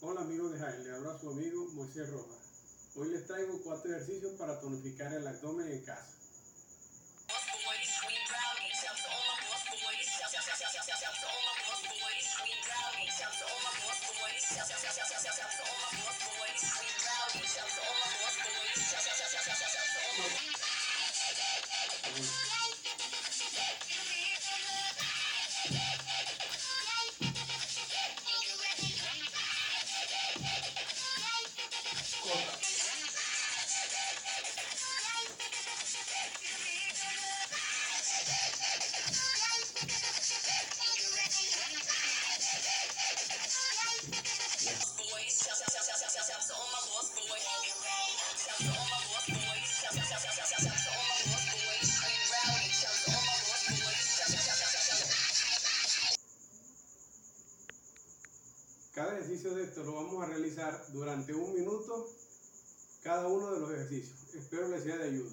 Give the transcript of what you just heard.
Hola amigos de Jael, le habla a su amigo Moisés Rojas. Hoy les traigo cuatro ejercicios para tonificar el abdomen en casa. Cada ejercicio de esto lo vamos a realizar durante un minuto cada uno de los ejercicios. Espero les sea de ayuda.